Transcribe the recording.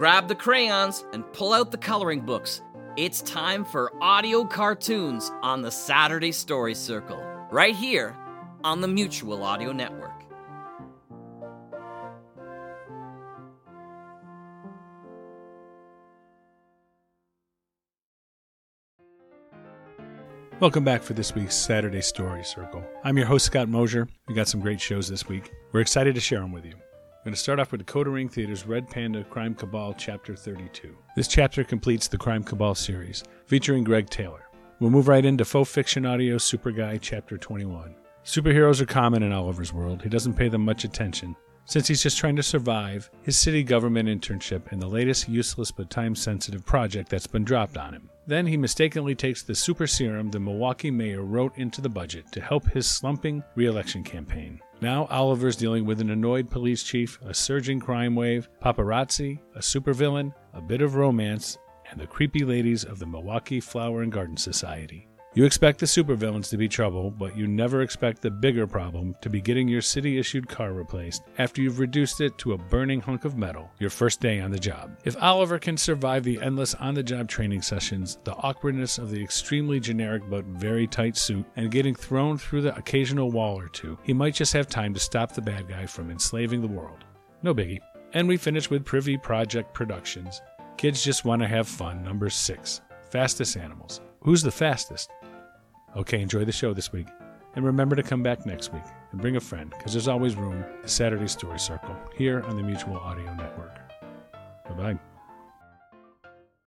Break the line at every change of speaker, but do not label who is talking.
Grab the crayons and pull out the coloring books. It's time for audio cartoons on the Saturday Story Circle, right here on the Mutual Audio Network.
Welcome back for this week's Saturday Story Circle. I'm your host, Scott Mosier. We got some great shows this week. We're excited to share them with you. Going to start off with Decoder Ring Theater's Red Panda Crime Cabal Chapter 32. This chapter completes the Crime Cabal series, featuring Greg Taylor. We'll move right into Faux Fiction Audio Super Guy Chapter 21. Superheroes are common in Oliver's world. He doesn't pay them much attention, since he's just trying to survive his city government internship and the latest useless but time sensitive project that's been dropped on him. Then he mistakenly takes the super serum the Milwaukee mayor wrote into the budget to help his slumping re election campaign. Now Oliver's dealing with an annoyed police chief, a surging crime wave, paparazzi, a supervillain, a bit of romance, and the creepy ladies of the Milwaukee Flower and Garden Society. You expect the supervillains to be trouble, but you never expect the bigger problem to be getting your city issued car replaced after you've reduced it to a burning hunk of metal your first day on the job. If Oliver can survive the endless on the job training sessions, the awkwardness of the extremely generic but very tight suit, and getting thrown through the occasional wall or two, he might just have time to stop the bad guy from enslaving the world. No biggie. And we finish with Privy Project Productions. Kids just want to have fun, number six. Fastest animals. Who's the fastest? Okay, enjoy the show this week. And remember to come back next week and bring a friend, because there's always room. The Saturday Story Circle here on the Mutual Audio Network. Bye bye.